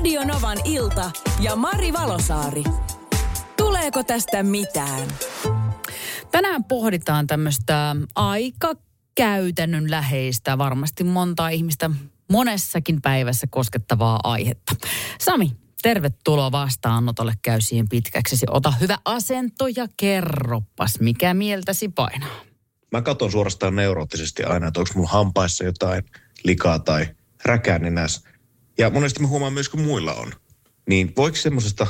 Radio Novan ilta ja Mari Valosaari. Tuleeko tästä mitään? Tänään pohditaan tämmöistä aika käytännön läheistä, varmasti montaa ihmistä monessakin päivässä koskettavaa aihetta. Sami, tervetuloa vastaanotolle. Käy siihen pitkäksesi. Ota hyvä asento ja kerroppas, mikä mieltäsi painaa. Mä katson suorastaan neuroottisesti aina, että onko mulla hampaissa jotain likaa tai räkääninäs. Ja monesti mä huomaan myös, kun muilla on. Niin voiko semmoisesta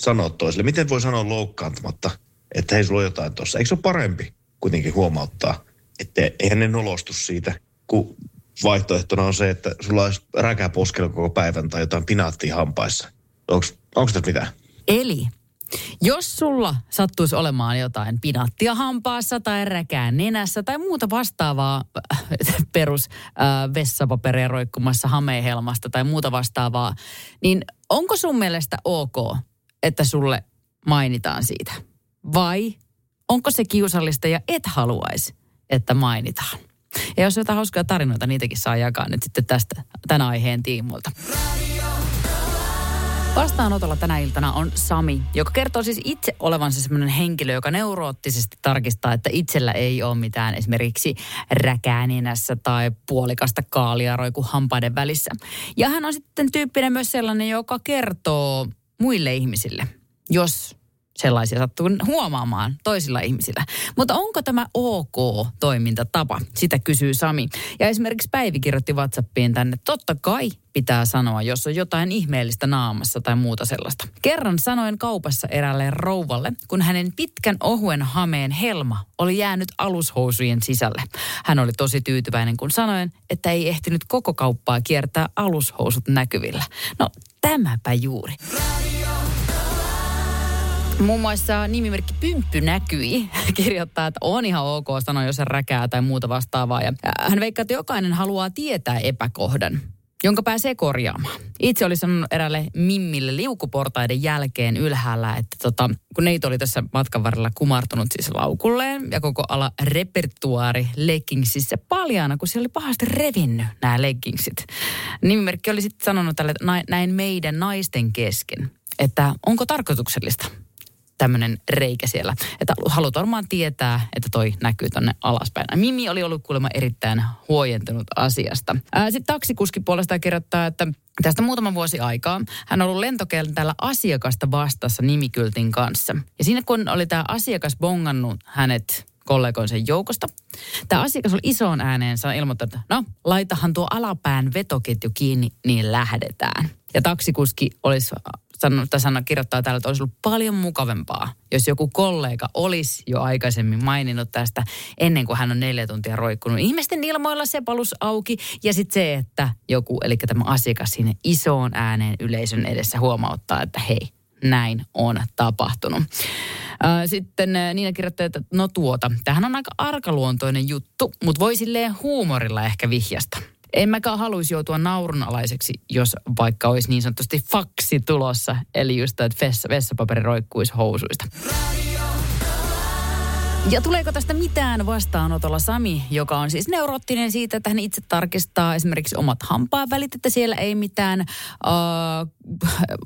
sanoa toiselle? Miten voi sanoa loukkaantamatta, että hei, sulla on jotain tuossa? Eikö se ole parempi kuitenkin huomauttaa, että eihän ne nolostu siitä, kun vaihtoehtona on se, että sulla olisi räkä poskella koko päivän tai jotain pinaattia hampaissa. Onko tässä mitään? Eli jos sulla sattuisi olemaan jotain pinattia hampaassa tai räkää nenässä tai muuta vastaavaa äh, perus äh, vessapaperia roikkumassa hameihelmasta tai muuta vastaavaa, niin onko sun mielestä ok, että sulle mainitaan siitä? Vai onko se kiusallista ja et haluaisi, että mainitaan? Ja jos jotain hauskaa tarinoita, niitäkin saa jakaa nyt sitten tästä, tämän aiheen tiimulta. Vastaanotolla tänä iltana on Sami, joka kertoo siis itse olevansa sellainen henkilö, joka neuroottisesti tarkistaa, että itsellä ei ole mitään esimerkiksi räkääninässä tai puolikasta kaalia roiku hampaiden välissä. Ja hän on sitten tyyppinen myös sellainen, joka kertoo muille ihmisille, jos sellaisia sattuu huomaamaan toisilla ihmisillä. Mutta onko tämä ok toimintatapa? Sitä kysyy Sami. Ja esimerkiksi Päivi kirjoitti WhatsAppiin tänne, totta kai pitää sanoa, jos on jotain ihmeellistä naamassa tai muuta sellaista. Kerran sanoin kaupassa eräälle rouvalle, kun hänen pitkän ohuen hameen helma oli jäänyt alushousujen sisälle. Hän oli tosi tyytyväinen, kun sanoin, että ei ehtinyt koko kauppaa kiertää alushousut näkyvillä. No tämäpä juuri. Muun muassa nimimerkki Pymppy näkyi, kirjoittaa, että on ihan ok sanoa, jos se räkää tai muuta vastaavaa. Ja hän veikkaa, että jokainen haluaa tietää epäkohdan jonka pääsee korjaamaan. Itse oli sanonut erälle Mimmille liukuportaiden jälkeen ylhäällä, että tota, kun neito oli tässä matkan varrella kumartunut siis laukulleen ja koko ala repertuaari leggingsissä paljaana, kun se oli pahasti revinnyt nämä leggingsit. Nimimerkki oli sitten sanonut tälle, että näin meidän naisten kesken, että onko tarkoituksellista tämmöinen reikä siellä. Että haluat varmaan tietää, että toi näkyy tonne alaspäin. Mimi oli ollut kuulemma erittäin huojentunut asiasta. Sitten taksikuski puolestaan kirjoittaa, että Tästä muutama vuosi aikaa hän on ollut lentokentällä asiakasta vastassa nimikyltin kanssa. Ja siinä kun oli tämä asiakas bongannut hänet kollegoinsa joukosta. Tämä asiakas oli isoon ääneen ilmoittanut, että no, laitahan tuo alapään vetoketju kiinni, niin lähdetään. Ja taksikuski olisi sanonut, tai sanonut, kirjoittaa täällä, että olisi ollut paljon mukavempaa, jos joku kollega olisi jo aikaisemmin maininnut tästä ennen kuin hän on neljä tuntia roikkunut. Ihmisten ilmoilla se palus auki ja sitten se, että joku, eli tämä asiakas sinne isoon ääneen yleisön edessä huomauttaa, että hei, näin on tapahtunut. Sitten Niina kirjoittaa, että no tuota, tähän on aika arkaluontoinen juttu, mutta voi silleen huumorilla ehkä vihjasta. En mäkään haluaisi joutua naurunalaiseksi, jos vaikka olisi niin sanotusti faksi tulossa. Eli just, että vessa, vessapaperi roikkuisi housuista. Ja tuleeko tästä mitään vastaanotolla Sami, joka on siis neuroottinen siitä, että hän itse tarkistaa esimerkiksi omat hampaan välit, että siellä ei mitään uh,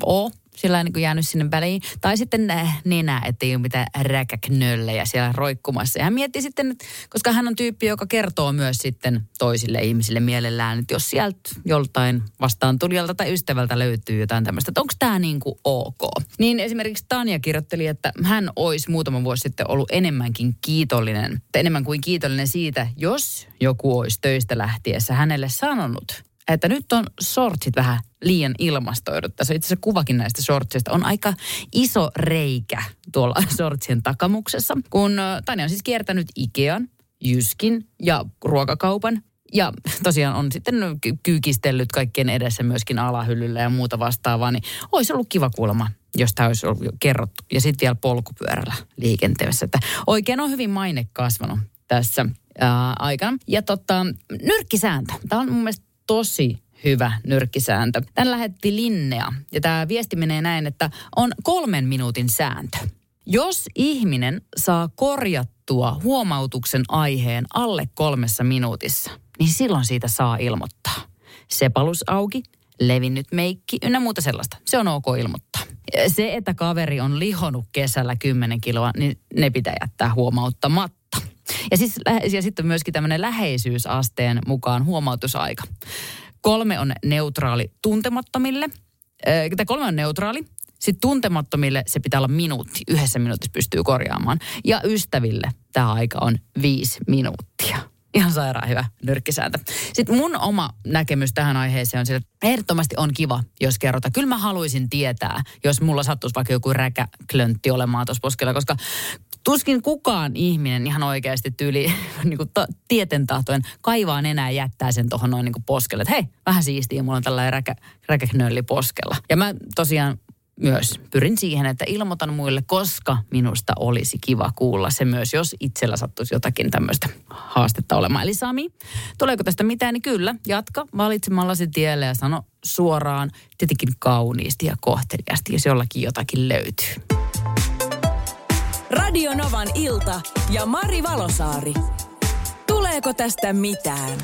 ole sillä niin jäänyt sinne väliin. Tai sitten nenä, ettei ole mitään räkäknöllejä siellä roikkumassa. Ja hän mietti sitten, että, koska hän on tyyppi, joka kertoo myös sitten toisille ihmisille mielellään, että jos sieltä joltain vastaan tulijalta tai ystävältä löytyy jotain tämmöistä, että onko tämä niin kuin ok. Niin esimerkiksi Tanja kirjoitteli, että hän olisi muutama vuosi sitten ollut enemmänkin kiitollinen, enemmän kuin kiitollinen siitä, jos joku olisi töistä lähtiessä hänelle sanonut, että nyt on sortsit vähän liian ilmastoidut. Tässä itse asiassa kuvakin näistä shortsista. On aika iso reikä tuolla shortsien takamuksessa, kun Tanja on siis kiertänyt Ikean, Jyskin ja ruokakaupan. Ja tosiaan on sitten kyykistellyt kaikkien edessä myöskin alahyllyllä ja muuta vastaavaa, niin olisi ollut kiva kuulemma jos tämä olisi ollut kerrottu. Ja sitten vielä polkupyörällä liikenteessä. Että oikein on hyvin maine kasvanut tässä ää, aikana. Ja tota, nyrkkisääntö. Tämä on mun mielestä tosi hyvä nyrkkisääntö. Tän lähetti Linnea ja tämä viesti menee näin, että on kolmen minuutin sääntö. Jos ihminen saa korjattua huomautuksen aiheen alle kolmessa minuutissa, niin silloin siitä saa ilmoittaa. Sepalus auki, levinnyt meikki ynnä muuta sellaista. Se on ok ilmoittaa. Se, että kaveri on lihonut kesällä 10 kiloa, niin ne pitää jättää huomauttamatta. Ja, siis, ja sitten myöskin tämmöinen läheisyysasteen mukaan huomautusaika. Kolme on neutraali tuntemattomille. Tämä kolme on neutraali. Sitten tuntemattomille se pitää olla minuutti. Yhdessä minuutissa pystyy korjaamaan. Ja ystäville tämä aika on viisi minuuttia. Ihan sairaan hyvä nyrkkisääntö. Sitten mun oma näkemys tähän aiheeseen on sillä, että ehdottomasti on kiva, jos kerrotaan. Kyllä mä haluaisin tietää, jos mulla sattuisi vaikka joku räkäklöntti olemaan tuossa poskella, koska tuskin kukaan ihminen ihan oikeasti tyyli niin kuin tieten tahtoen kaivaa enää jättää sen tuohon noin niin kuin poskelle. Että hei, vähän siistiä, mulla on tällainen räkä, räkäknölli poskella. Ja mä tosiaan myös pyrin siihen, että ilmoitan muille, koska minusta olisi kiva kuulla se myös, jos itsellä sattuisi jotakin tämmöistä haastetta olemaan. Eli Sami, tuleeko tästä mitään, niin kyllä, jatka valitsemallasi tielle ja sano suoraan, tietenkin kauniisti ja kohteliasti, jos jollakin jotakin löytyy. Radio Novan ilta ja Mari Valosaari. Tuleeko tästä mitään?